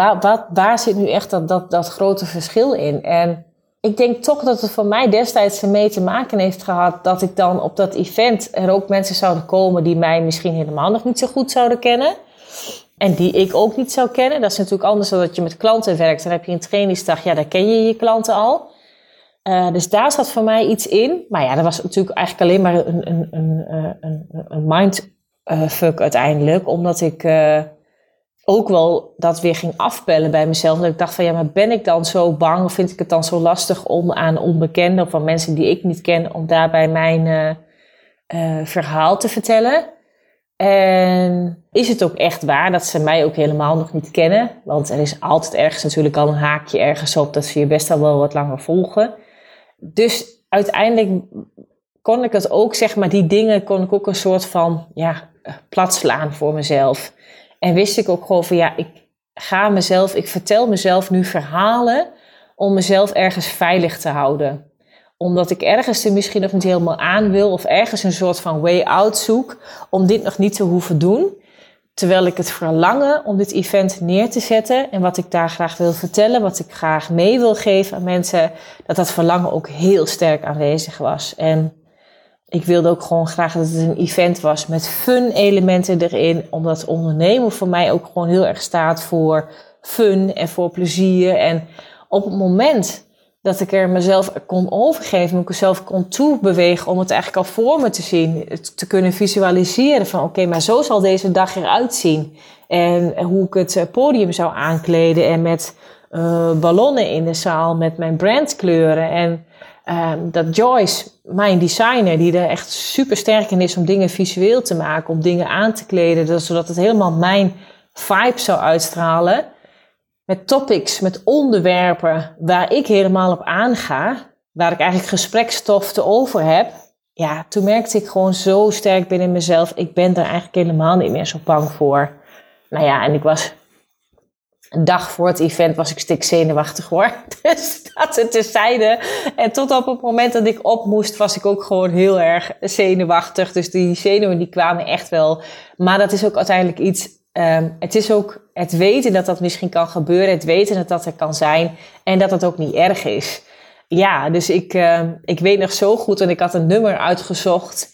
[SPEAKER 1] waar zit nu echt dat, dat, dat grote verschil in? En ik denk toch dat het voor mij destijds ermee te maken heeft gehad dat ik dan op dat event er ook mensen zouden komen die mij misschien helemaal nog niet zo goed zouden kennen. En die ik ook niet zou kennen. Dat is natuurlijk anders dan dat je met klanten werkt. Dan heb je een trainingsdag, ja, daar ken je je klanten al. Uh, dus daar zat voor mij iets in. Maar ja, dat was natuurlijk eigenlijk alleen maar een, een, een, eh, een, mindfuck uiteindelijk. Omdat ik ook wel dat weer ging afbellen bij mezelf. Dat ik dacht van ja, maar ben ik dan zo bang? Of vind ik het dan zo lastig om aan onbekenden of aan mensen die ik niet ken, om daarbij mijn verhaal te vertellen? En is het ook echt waar dat ze mij ook helemaal nog niet kennen? Want er is altijd ergens natuurlijk al een haakje ergens op dat ze je best al wel wat langer volgen. Dus uiteindelijk kon ik het ook, zeg maar, die dingen kon ik ook een soort van ja, plat slaan voor mezelf. En wist ik ook gewoon van ja, ik ga mezelf, ik vertel mezelf nu verhalen om mezelf ergens veilig te houden. Omdat ik ergens er misschien nog niet helemaal aan wil of ergens een soort van way out zoek om dit nog niet te hoeven doen. Terwijl ik het verlangen om dit event neer te zetten en wat ik daar graag wil vertellen, wat ik graag mee wil geven aan mensen, dat dat verlangen ook heel sterk aanwezig was. En ik wilde ook gewoon graag dat het een event was met fun elementen erin. Omdat ondernemen voor mij ook gewoon heel erg staat voor fun en voor plezier. En op het moment dat ik er mezelf kon overgeven, ik mezelf kon toebewegen om het eigenlijk al voor me te zien, te kunnen visualiseren van oké, maar zo zal deze dag eruit zien. En hoe ik het podium zou aankleden en met uh, ballonnen in de zaal, met mijn brandkleuren en Um, dat Joyce, mijn designer, die er echt super sterk in is om dingen visueel te maken, om dingen aan te kleden, zodat het helemaal mijn vibe zou uitstralen. Met topics, met onderwerpen waar ik helemaal op aanga, waar ik eigenlijk gesprekstof te over heb. Ja, toen merkte ik gewoon zo sterk binnen mezelf, ik ben daar eigenlijk helemaal niet meer zo bang voor. Nou ja, en ik was een dag voor het event was ik stik zenuwachtig hoor. Dus dat het terzijde. En tot op het moment dat ik op moest, was ik ook gewoon heel erg zenuwachtig. Dus die zenuwen die kwamen echt wel. Maar dat is ook uiteindelijk iets. Um, het is ook het weten dat dat misschien kan gebeuren. Het weten dat dat er kan zijn. En dat dat ook niet erg is. Ja, dus ik, uh, ik weet nog zo goed. En ik had een nummer uitgezocht.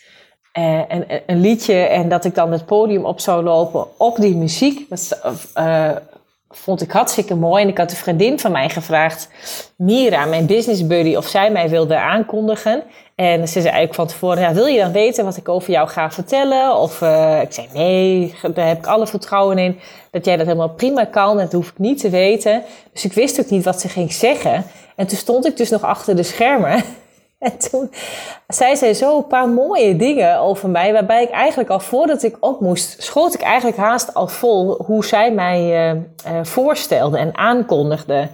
[SPEAKER 1] Uh, een, een liedje. En dat ik dan het podium op zou lopen op die muziek. Uh, vond ik hartstikke mooi. En ik had een vriendin van mij gevraagd, Mira, mijn business buddy, of zij mij wilde aankondigen. En ze zei eigenlijk van tevoren, wil je dan weten wat ik over jou ga vertellen? Of uh, ik zei, nee, daar heb ik alle vertrouwen in dat jij dat helemaal prima kan. Dat hoef ik niet te weten. Dus ik wist ook niet wat ze ging zeggen. En toen stond ik dus nog achter de schermen. En toen zei zij zo een paar mooie dingen over mij, waarbij ik eigenlijk al voordat ik op moest, schoot ik eigenlijk haast al vol hoe zij mij uh, voorstelde en aankondigde.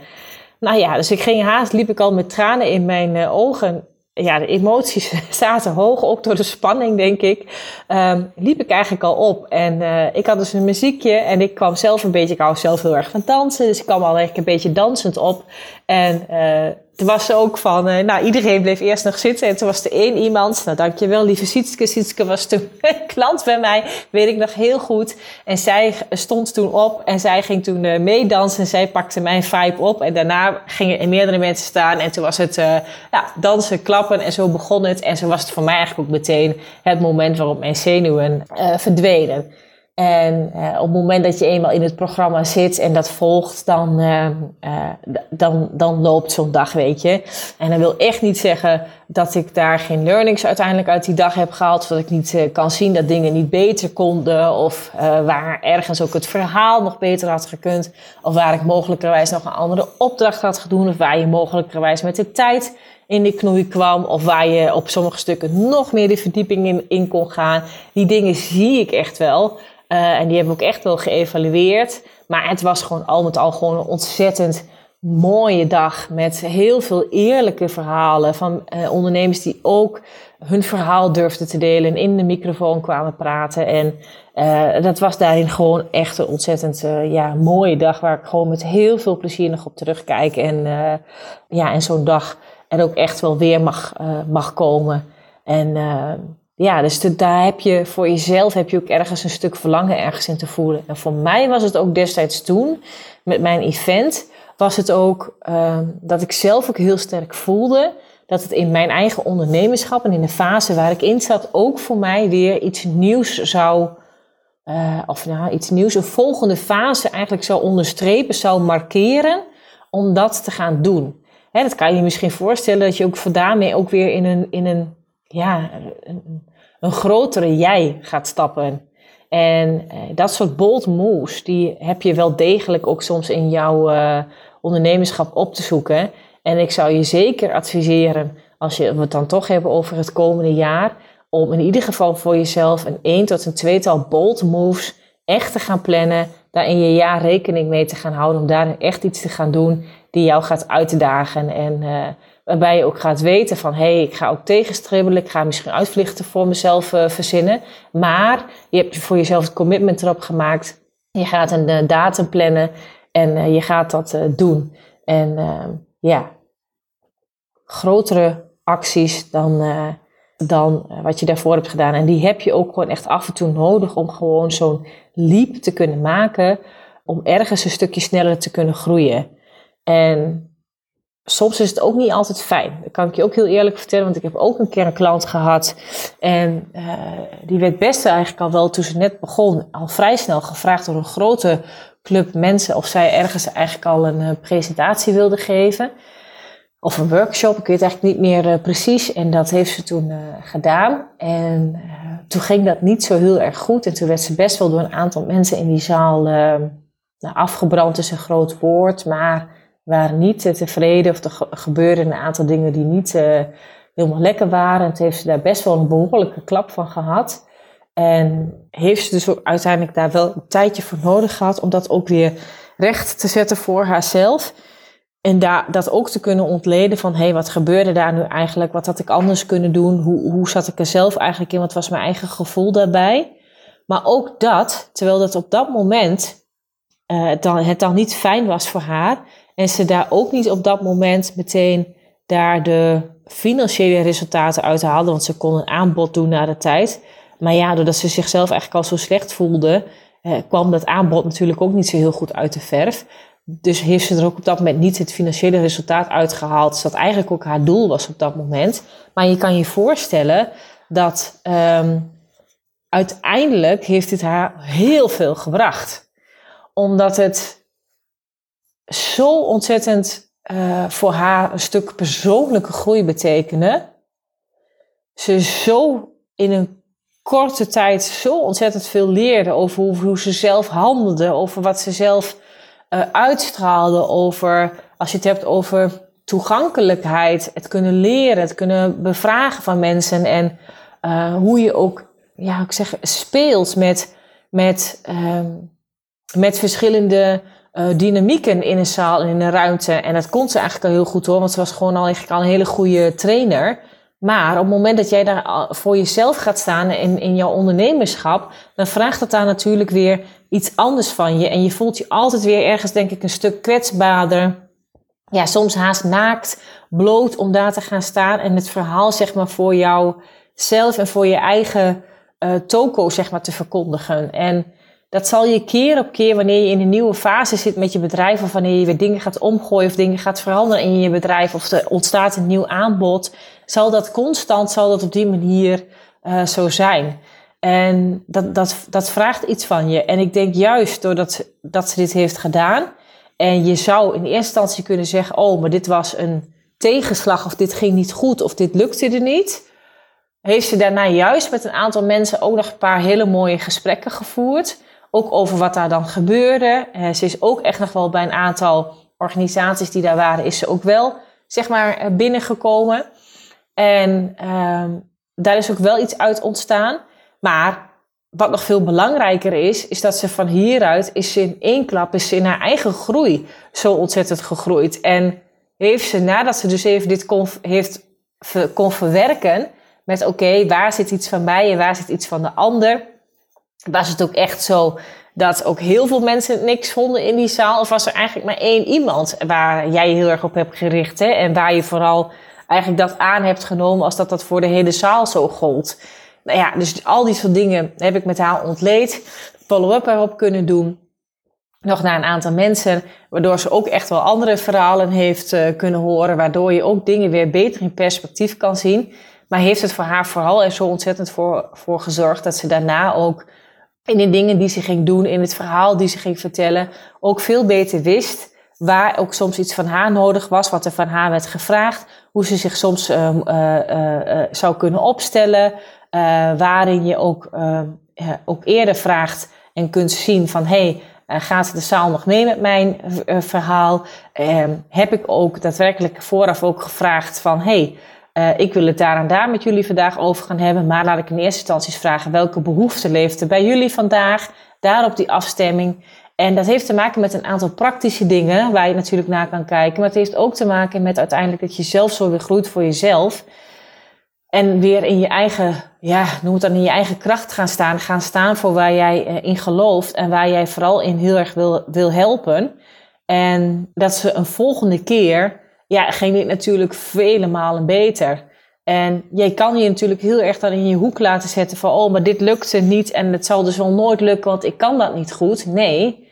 [SPEAKER 1] Nou ja, dus ik ging haast, liep ik al met tranen in mijn ogen. Ja, de emoties zaten hoog, ook door de spanning, denk ik. Um, liep ik eigenlijk al op. En ik had dus een muziekje en ik kwam zelf een beetje, ik hou zelf heel erg van dansen, dus ik kwam al echt een beetje dansend op. En toen was ook van, uh, nou iedereen bleef eerst nog zitten en toen was er één iemand, nou dankjewel lieve Sietske, Sietske was toen klant bij mij, weet ik nog heel goed. En zij stond toen op en zij ging toen uh, meedansen en zij pakte mijn vibe op en daarna gingen er meerdere mensen staan en toen was het uh, ja, dansen, klappen en zo begon het. En zo was het voor mij eigenlijk ook meteen het moment waarop mijn zenuwen verdwenen. En uh, op het moment dat je eenmaal in het programma zit en dat volgt, dan, uh, dan, dan loopt zo'n dag, weet je. En dat wil echt niet zeggen dat ik daar geen learnings uiteindelijk uit die dag heb gehaald. Dat ik niet kan zien dat dingen niet beter konden. Of waar ergens ook het verhaal nog beter had gekund. Of waar ik mogelijkerwijs nog een andere opdracht had gedaan. Of waar je mogelijkerwijs met de tijd in de knoei kwam. Of waar je op sommige stukken nog meer de verdieping in, in kon gaan. Die dingen zie ik echt wel. Uh, en die hebben we ook echt wel geëvalueerd. Maar het was gewoon al met al gewoon een ontzettend mooie dag. Met heel veel eerlijke verhalen van uh, ondernemers die ook hun verhaal durfden te delen. En in de microfoon kwamen praten. En uh, dat was daarin gewoon echt een ontzettend ja, mooie dag. Waar ik gewoon met heel veel plezier nog op terugkijk. En, ja, en zo'n dag er ook echt wel weer mag, mag komen. En ja, dus daar heb je voor jezelf heb je ook ergens een stuk verlangen ergens in te voelen. En voor mij was het ook destijds toen, met mijn event, was het ook uh, dat ik zelf ook heel sterk voelde dat het in mijn eigen ondernemerschap en in de fase waar ik in zat, ook voor mij weer iets nieuws zou, uh, of nou, iets nieuws, een volgende fase eigenlijk zou onderstrepen, zou markeren om dat te gaan doen. Hè, dat kan je je misschien voorstellen dat je ook voor daarmee ook weer in een, in een, ja, een, een grotere jij gaat stappen. En uh, dat soort bold moves, die heb je wel degelijk ook soms in jouw uh, ondernemerschap op te zoeken. En ik zou je zeker adviseren, als je het dan toch hebben over het komende jaar, om in ieder geval voor jezelf een 1 tot een tweetal bold moves echt te gaan plannen. Daar in je jaar rekening mee te gaan houden. Om daar echt iets te gaan doen die jou gaat uitdagen. En uh, waarbij je ook gaat weten van, hé, hey, ik ga ook tegenstribbelen. Ik ga misschien uitvluchten voor mezelf uh, verzinnen. Maar je hebt voor jezelf het commitment erop gemaakt. Je gaat een uh, datum plannen en je gaat dat doen. En ja, grotere acties dan, dan wat je daarvoor hebt gedaan. En die heb je ook gewoon echt af en toe nodig om gewoon zo'n leap te kunnen maken. Om ergens een stukje sneller te kunnen groeien. En soms is het ook niet altijd fijn. Dat kan ik je ook heel eerlijk vertellen, want ik heb ook een keer een klant gehad. En uh, die werd best eigenlijk al wel toen ze net begon, al vrij snel gevraagd door een grote club mensen of zij ergens eigenlijk al een presentatie wilde geven of een workshop, ik weet eigenlijk niet meer uh, precies. En dat heeft ze toen gedaan. En toen ging dat niet zo heel erg goed. En toen werd ze best wel door een aantal mensen in die zaal nou, afgebrand, is een groot woord. Maar waren niet tevreden of er gebeurden een aantal dingen die niet helemaal lekker waren. En toen heeft ze daar best wel een behoorlijke klap van gehad. En heeft ze dus uiteindelijk daar wel een tijdje voor nodig gehad om dat ook weer recht te zetten voor haarzelf. En daar, dat ook te kunnen ontleden van, hé, hey, wat gebeurde daar nu eigenlijk? Wat had ik anders kunnen doen? Hoe, hoe zat ik er zelf eigenlijk in? Wat was mijn eigen gevoel daarbij? Maar ook dat, terwijl dat op dat moment uh, dan, het dan niet fijn was voor haar. En ze daar ook niet op dat moment meteen daar de financiële resultaten uit haalde. Want ze kon een aanbod doen na de tijd. Maar ja, doordat ze zichzelf eigenlijk al zo slecht voelde, eh, kwam dat aanbod natuurlijk ook niet zo heel goed uit de verf. Dus heeft ze er ook op dat moment niet het financiële resultaat uitgehaald. Dat eigenlijk ook haar doel was op dat moment. Maar je kan je voorstellen dat um, uiteindelijk heeft dit haar heel veel gebracht. Omdat het zo ontzettend uh, voor haar een stuk persoonlijke groei betekende. Ze zo in een korte tijd zo ontzettend veel leerde over hoe, hoe ze zelf handelde, over wat ze zelf uh, uitstraalde over, als je het hebt over toegankelijkheid, het kunnen leren, het kunnen bevragen van mensen en uh, hoe je ook, ja, ik zeg, speelt met, met, uh, met verschillende uh, dynamieken in een zaal en in een ruimte. En dat kon ze eigenlijk al heel goed hoor, want ze was gewoon al eigenlijk al een hele goede trainer. Maar op het moment dat jij daar voor jezelf gaat staan in, in jouw ondernemerschap, dan vraagt het daar natuurlijk weer iets anders van je. En je voelt je altijd weer ergens, denk ik, een stuk kwetsbaarder. Ja, soms haast naakt, bloot om daar te gaan staan en het verhaal, zeg maar, voor jouzelf en voor je eigen uh, toko, zeg maar, te verkondigen. En dat zal je keer op keer, wanneer je in een nieuwe fase zit met je bedrijf, of wanneer je weer dingen gaat omgooien of dingen gaat veranderen in je bedrijf, of er ontstaat een nieuw aanbod, zal dat constant, zal dat op die manier uh, zo zijn. En dat, dat, dat vraagt iets van je. En ik denk juist doordat dat ze dit heeft gedaan, en je zou in eerste instantie kunnen zeggen, oh, maar dit was een tegenslag, of dit ging niet goed, of dit lukte er niet. Heeft ze daarna juist met een aantal mensen ook nog een paar hele mooie gesprekken gevoerd. Ook over wat daar dan gebeurde. Uh, ze is ook echt nog wel bij een aantal organisaties die daar waren, is ze ook wel, zeg maar, eh, binnengekomen. En uh, daar is ook wel iets uit ontstaan. Maar wat nog veel belangrijker is, is dat ze van hieruit is in één klap is in haar eigen groei zo ontzettend gegroeid. En heeft ze, nadat ze dus even dit kon, heeft, kon verwerken met oké, waar zit iets van mij en waar zit iets van de ander, was het ook echt zo dat ook heel veel mensen niks vonden in die zaal? Of was er eigenlijk maar één iemand waar jij je heel erg op hebt gericht hè? en waar je vooral eigenlijk dat aan hebt genomen als dat dat voor de hele zaal zo gold? Nou ja, dus al die soort dingen heb ik met haar ontleed. Follow-up erop kunnen doen. Nog naar een aantal mensen, waardoor ze ook echt wel andere verhalen heeft uh, kunnen horen. Waardoor je ook dingen weer beter in perspectief kan zien. Maar heeft het voor haar vooral er zo ontzettend voor, voor gezorgd dat ze daarna ook in de dingen die ze ging doen, in het verhaal die ze ging vertellen, ook veel beter wist waar ook soms iets van haar nodig was, wat er van haar werd gevraagd, hoe ze zich soms uh, uh, zou kunnen opstellen, waarin je ook, ook eerder vraagt en kunt zien van hey, gaat de zaal nog mee met mijn verhaal? Ehm, heb ik ook daadwerkelijk vooraf ook gevraagd van hey, ik wil het daar en daar met jullie vandaag over gaan hebben, maar laat ik in eerste instantie vragen welke behoefte leeft er bij jullie vandaag? Daarop die afstemming. En dat heeft te maken met een aantal praktische dingen waar je natuurlijk naar kan kijken. Maar het heeft ook te maken met uiteindelijk dat je zelf zo weer groeit voor jezelf. En weer in je eigen, ja, noem het dan in je eigen kracht gaan staan. Gaan staan voor waar jij eh, in gelooft en waar jij vooral in heel erg wil, wil helpen. En dat ze een volgende keer, ja, ging dit natuurlijk vele malen beter. En jij kan je natuurlijk heel erg dan in je hoek laten zetten van, oh, maar dit lukte niet en het zal dus wel nooit lukken, want ik kan dat niet goed. Nee,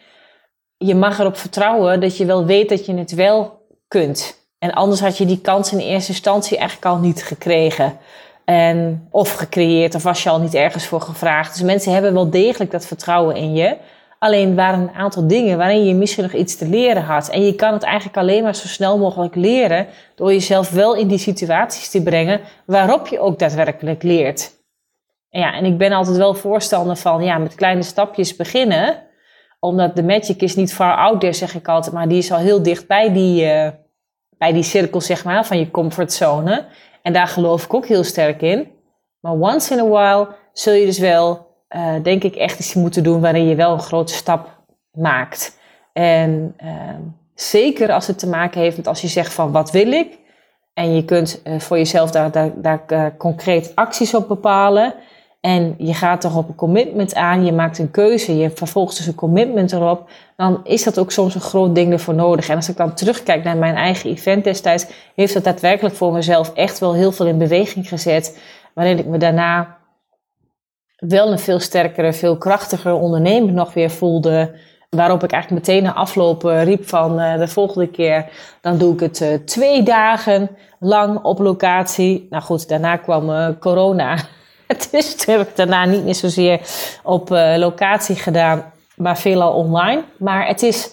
[SPEAKER 1] je mag erop vertrouwen dat je wel weet dat je het wel kunt. En anders had je die kans in eerste instantie eigenlijk al niet gekregen. En, of gecreëerd, of was je al niet ergens voor gevraagd. Dus mensen hebben wel degelijk dat vertrouwen in je. Alleen waren een aantal dingen waarin je misschien nog iets te leren had. En je kan het eigenlijk alleen maar zo snel mogelijk leren door jezelf wel in die situaties te brengen waarop je ook daadwerkelijk leert. En ja, en ik ben altijd wel voorstander van ja, met kleine stapjes beginnen omdat de magic is niet far out there, zeg ik altijd, maar die is al heel dicht bij die, uh, bij die cirkel, zeg maar, van je comfortzone. En daar geloof ik ook heel sterk in. Maar once in a while zul je dus wel, uh, denk ik, echt iets moeten doen waarin je wel een grote stap maakt. En uh, zeker als het te maken heeft met als je zegt van wat wil ik. En je kunt uh, voor jezelf daar, daar, daar concreet acties op bepalen. En je gaat toch op een commitment aan, je maakt een keuze, je vervolgt dus een commitment erop, dan is dat ook soms een groot ding ervoor nodig. En als ik dan terugkijk naar mijn eigen event destijds, heeft dat daadwerkelijk voor mezelf echt wel heel veel in beweging gezet. Waarin ik me daarna wel een veel sterkere, veel krachtiger ondernemer nog weer voelde. Waarop ik eigenlijk meteen na aflopen riep van uh, de volgende keer, dan doe ik het uh, twee dagen lang op locatie. Nou goed, daarna kwam uh, corona. dus toen heb ik daarna niet meer zozeer op locatie gedaan, maar veelal online. Maar het is,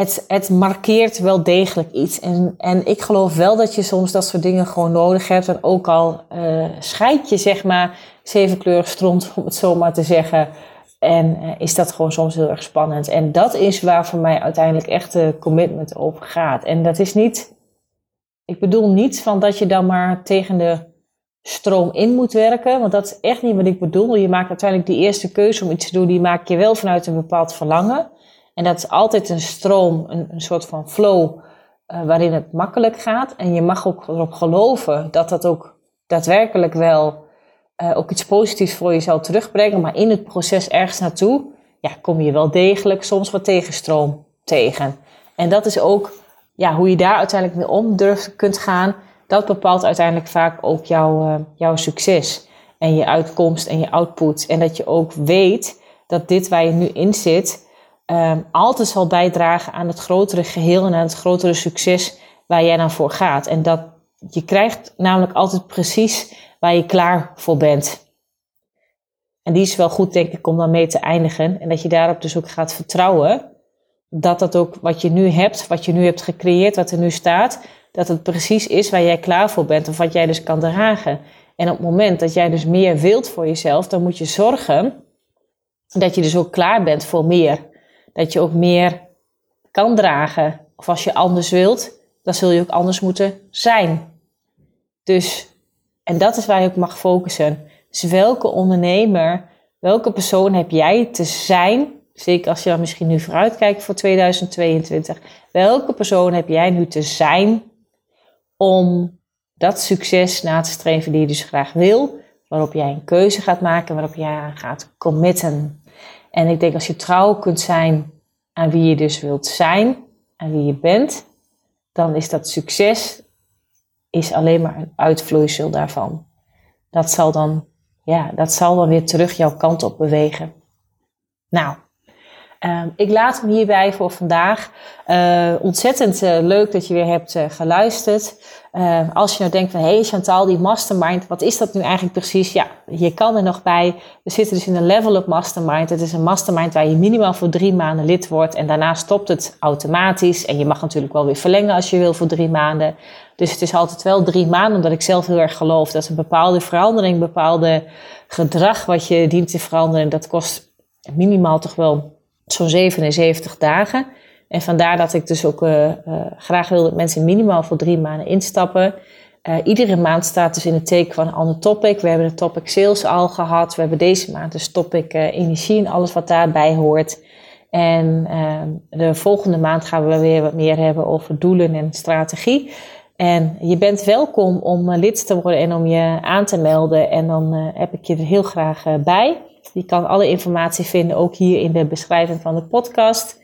[SPEAKER 1] het, het markeert wel degelijk iets. En, en ik geloof wel dat je soms dat soort dingen gewoon nodig hebt. En ook al uh, scheid je zeg maar zevenkleurig stront, om het zo maar te zeggen. En uh, is dat gewoon soms heel erg spannend. En dat is waar voor mij uiteindelijk echt de commitment op gaat. En dat is niet, ik bedoel niet van dat je dan maar tegen de stroom in moet werken. Want dat is echt niet wat ik bedoel. Je maakt uiteindelijk die eerste keuze om iets te doen, die maak je wel vanuit een bepaald verlangen. En dat is altijd een stroom, een, een soort van flow uh, waarin het makkelijk gaat. En je mag ook erop geloven dat dat ook daadwerkelijk wel uh, ook iets positiefs voor je zal terugbrengen. Maar in het proces ergens naartoe, ja, kom je wel degelijk soms wat tegenstroom tegen. En dat is ook ja, hoe je daar uiteindelijk mee om durft kunt gaan dat bepaalt uiteindelijk vaak ook jouw, uh, jouw succes. En je uitkomst en je output. En dat je ook weet dat dit waar je nu in zit, um, altijd zal bijdragen aan het grotere geheel en aan het grotere succes waar jij dan voor gaat. En dat je krijgt namelijk altijd precies waar je klaar voor bent. En die is wel goed, denk ik, om dan mee te eindigen. En dat je daarop dus ook gaat vertrouwen. Dat dat ook wat je nu hebt, wat je nu hebt gecreëerd, wat er nu staat, dat het precies is waar jij klaar voor bent of wat jij dus kan dragen. En op het moment dat jij dus meer wilt voor jezelf, dan moet je zorgen dat je dus ook klaar bent voor meer. Dat je ook meer kan dragen. Of als je anders wilt, dan zul je ook anders moeten zijn. Dus, en dat is waar je ook mag focussen. Dus welke ondernemer, welke persoon heb jij te zijn? Zeker als je dan misschien nu vooruitkijkt voor 2022. Welke persoon heb jij nu te zijn om dat succes na te streven die je dus graag wil, waarop jij een keuze gaat maken, waarop jij gaat committen. En ik denk als je trouw kunt zijn aan wie je dus wilt zijn, aan wie je bent, dan is dat succes is alleen maar een uitvloeisel daarvan. Dat zal dan ja, dat zal dan weer terug jouw kant op bewegen. Nou, Ehm, ik laat hem hierbij voor vandaag. Uh, ontzettend uh, leuk dat je weer hebt uh, geluisterd. Ehm, als je nou denkt van, hé hey Chantal, die mastermind, wat is dat nu eigenlijk precies? Ja, je kan er nog bij. We zitten dus in een level-up mastermind. Het is een mastermind waar je minimaal voor drie maanden lid wordt. En daarna stopt het automatisch. En je mag natuurlijk wel weer verlengen als je wil voor drie maanden. Dus het is altijd wel drie maanden, omdat ik zelf heel erg geloof dat een bepaalde verandering, bepaalde gedrag wat je dient te veranderen, dat kost minimaal toch wel zo'n 77 dagen. En vandaar dat ik dus ook uh, uh, graag wil dat mensen minimaal voor drie maanden instappen. Uh, iedere maand staat dus in het teken van een ander topic. We hebben de topic sales al gehad. We hebben deze maand dus topic energie en alles wat daarbij hoort. En ehm, de volgende maand gaan we weer wat meer hebben over doelen en strategie. En je bent welkom om lid te worden en om je aan te melden. En dan heb ik je er heel graag bij. Je kan alle informatie vinden ook hier in de beschrijving van de podcast.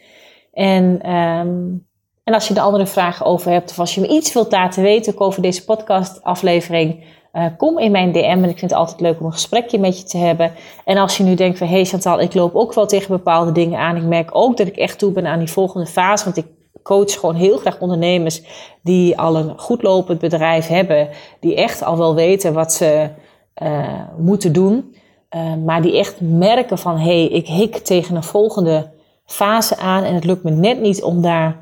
[SPEAKER 1] En, um, en als je er andere vragen over hebt of als je me iets wilt laten weten over deze podcastaflevering, uh, kom in mijn DM en ik vind het altijd leuk om een gesprekje met je te hebben. En als je nu denkt van, hey Chantal, ik loop ook wel tegen bepaalde dingen aan. Ik merk ook dat ik echt toe ben aan die volgende fase, want ik coach gewoon heel graag ondernemers die al een goed lopend bedrijf hebben, die echt al wel weten wat ze uh, moeten doen. Uh, maar die echt merken van hé, hey, ik hik tegen een volgende fase aan en het lukt me net niet om daar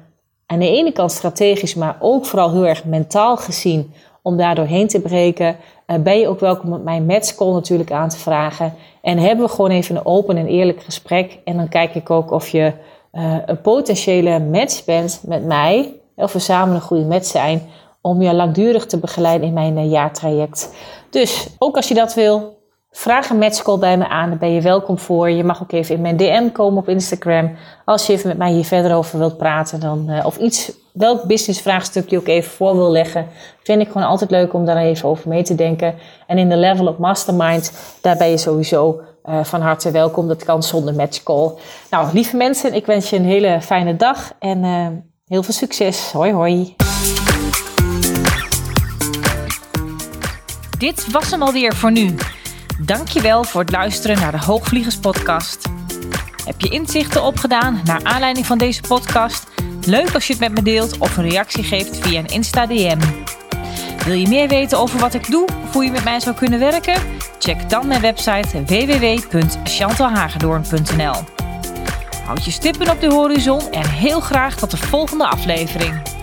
[SPEAKER 1] aan de ene kant strategisch, maar ook vooral heel erg mentaal gezien, om daar doorheen te breken, uh, ben je ook welkom met mijn matchcall natuurlijk aan te vragen. En hebben we gewoon even een open en eerlijk gesprek. En dan kijk ik ook of je uh, een potentiële match bent met mij, of we samen een goede match zijn, om je langdurig te begeleiden in mijn jaartraject. Dus ook als je dat wil, Vraag een matchcall bij me aan, daar ben je welkom voor. Je mag ook even in mijn DM komen op Instagram. Als je even met mij hier verder over wilt praten, dan, uh, of iets, welk businessvraagstuk je ook even voor wil leggen, vind ik gewoon altijd leuk om daar even over mee te denken. En in de Level Up Mastermind, daar ben je sowieso uh, van harte welkom. Dat kan zonder matchcall. Nou, lieve mensen, ik wens je een hele fijne dag en uh, heel veel succes. Hoi, hoi.
[SPEAKER 2] Dit was hem alweer voor nu. Dankjewel voor het luisteren naar de Hoogvliegers podcast. Heb je inzichten opgedaan naar aanleiding van deze podcast? Leuk als je het met me deelt of een reactie geeft via een Insta DM. Wil je meer weten over wat ik doe of hoe je met mij zou kunnen werken? Check dan mijn website www.chantalhagedoorn.nl Houd je stippen op de horizon en heel graag tot de volgende aflevering.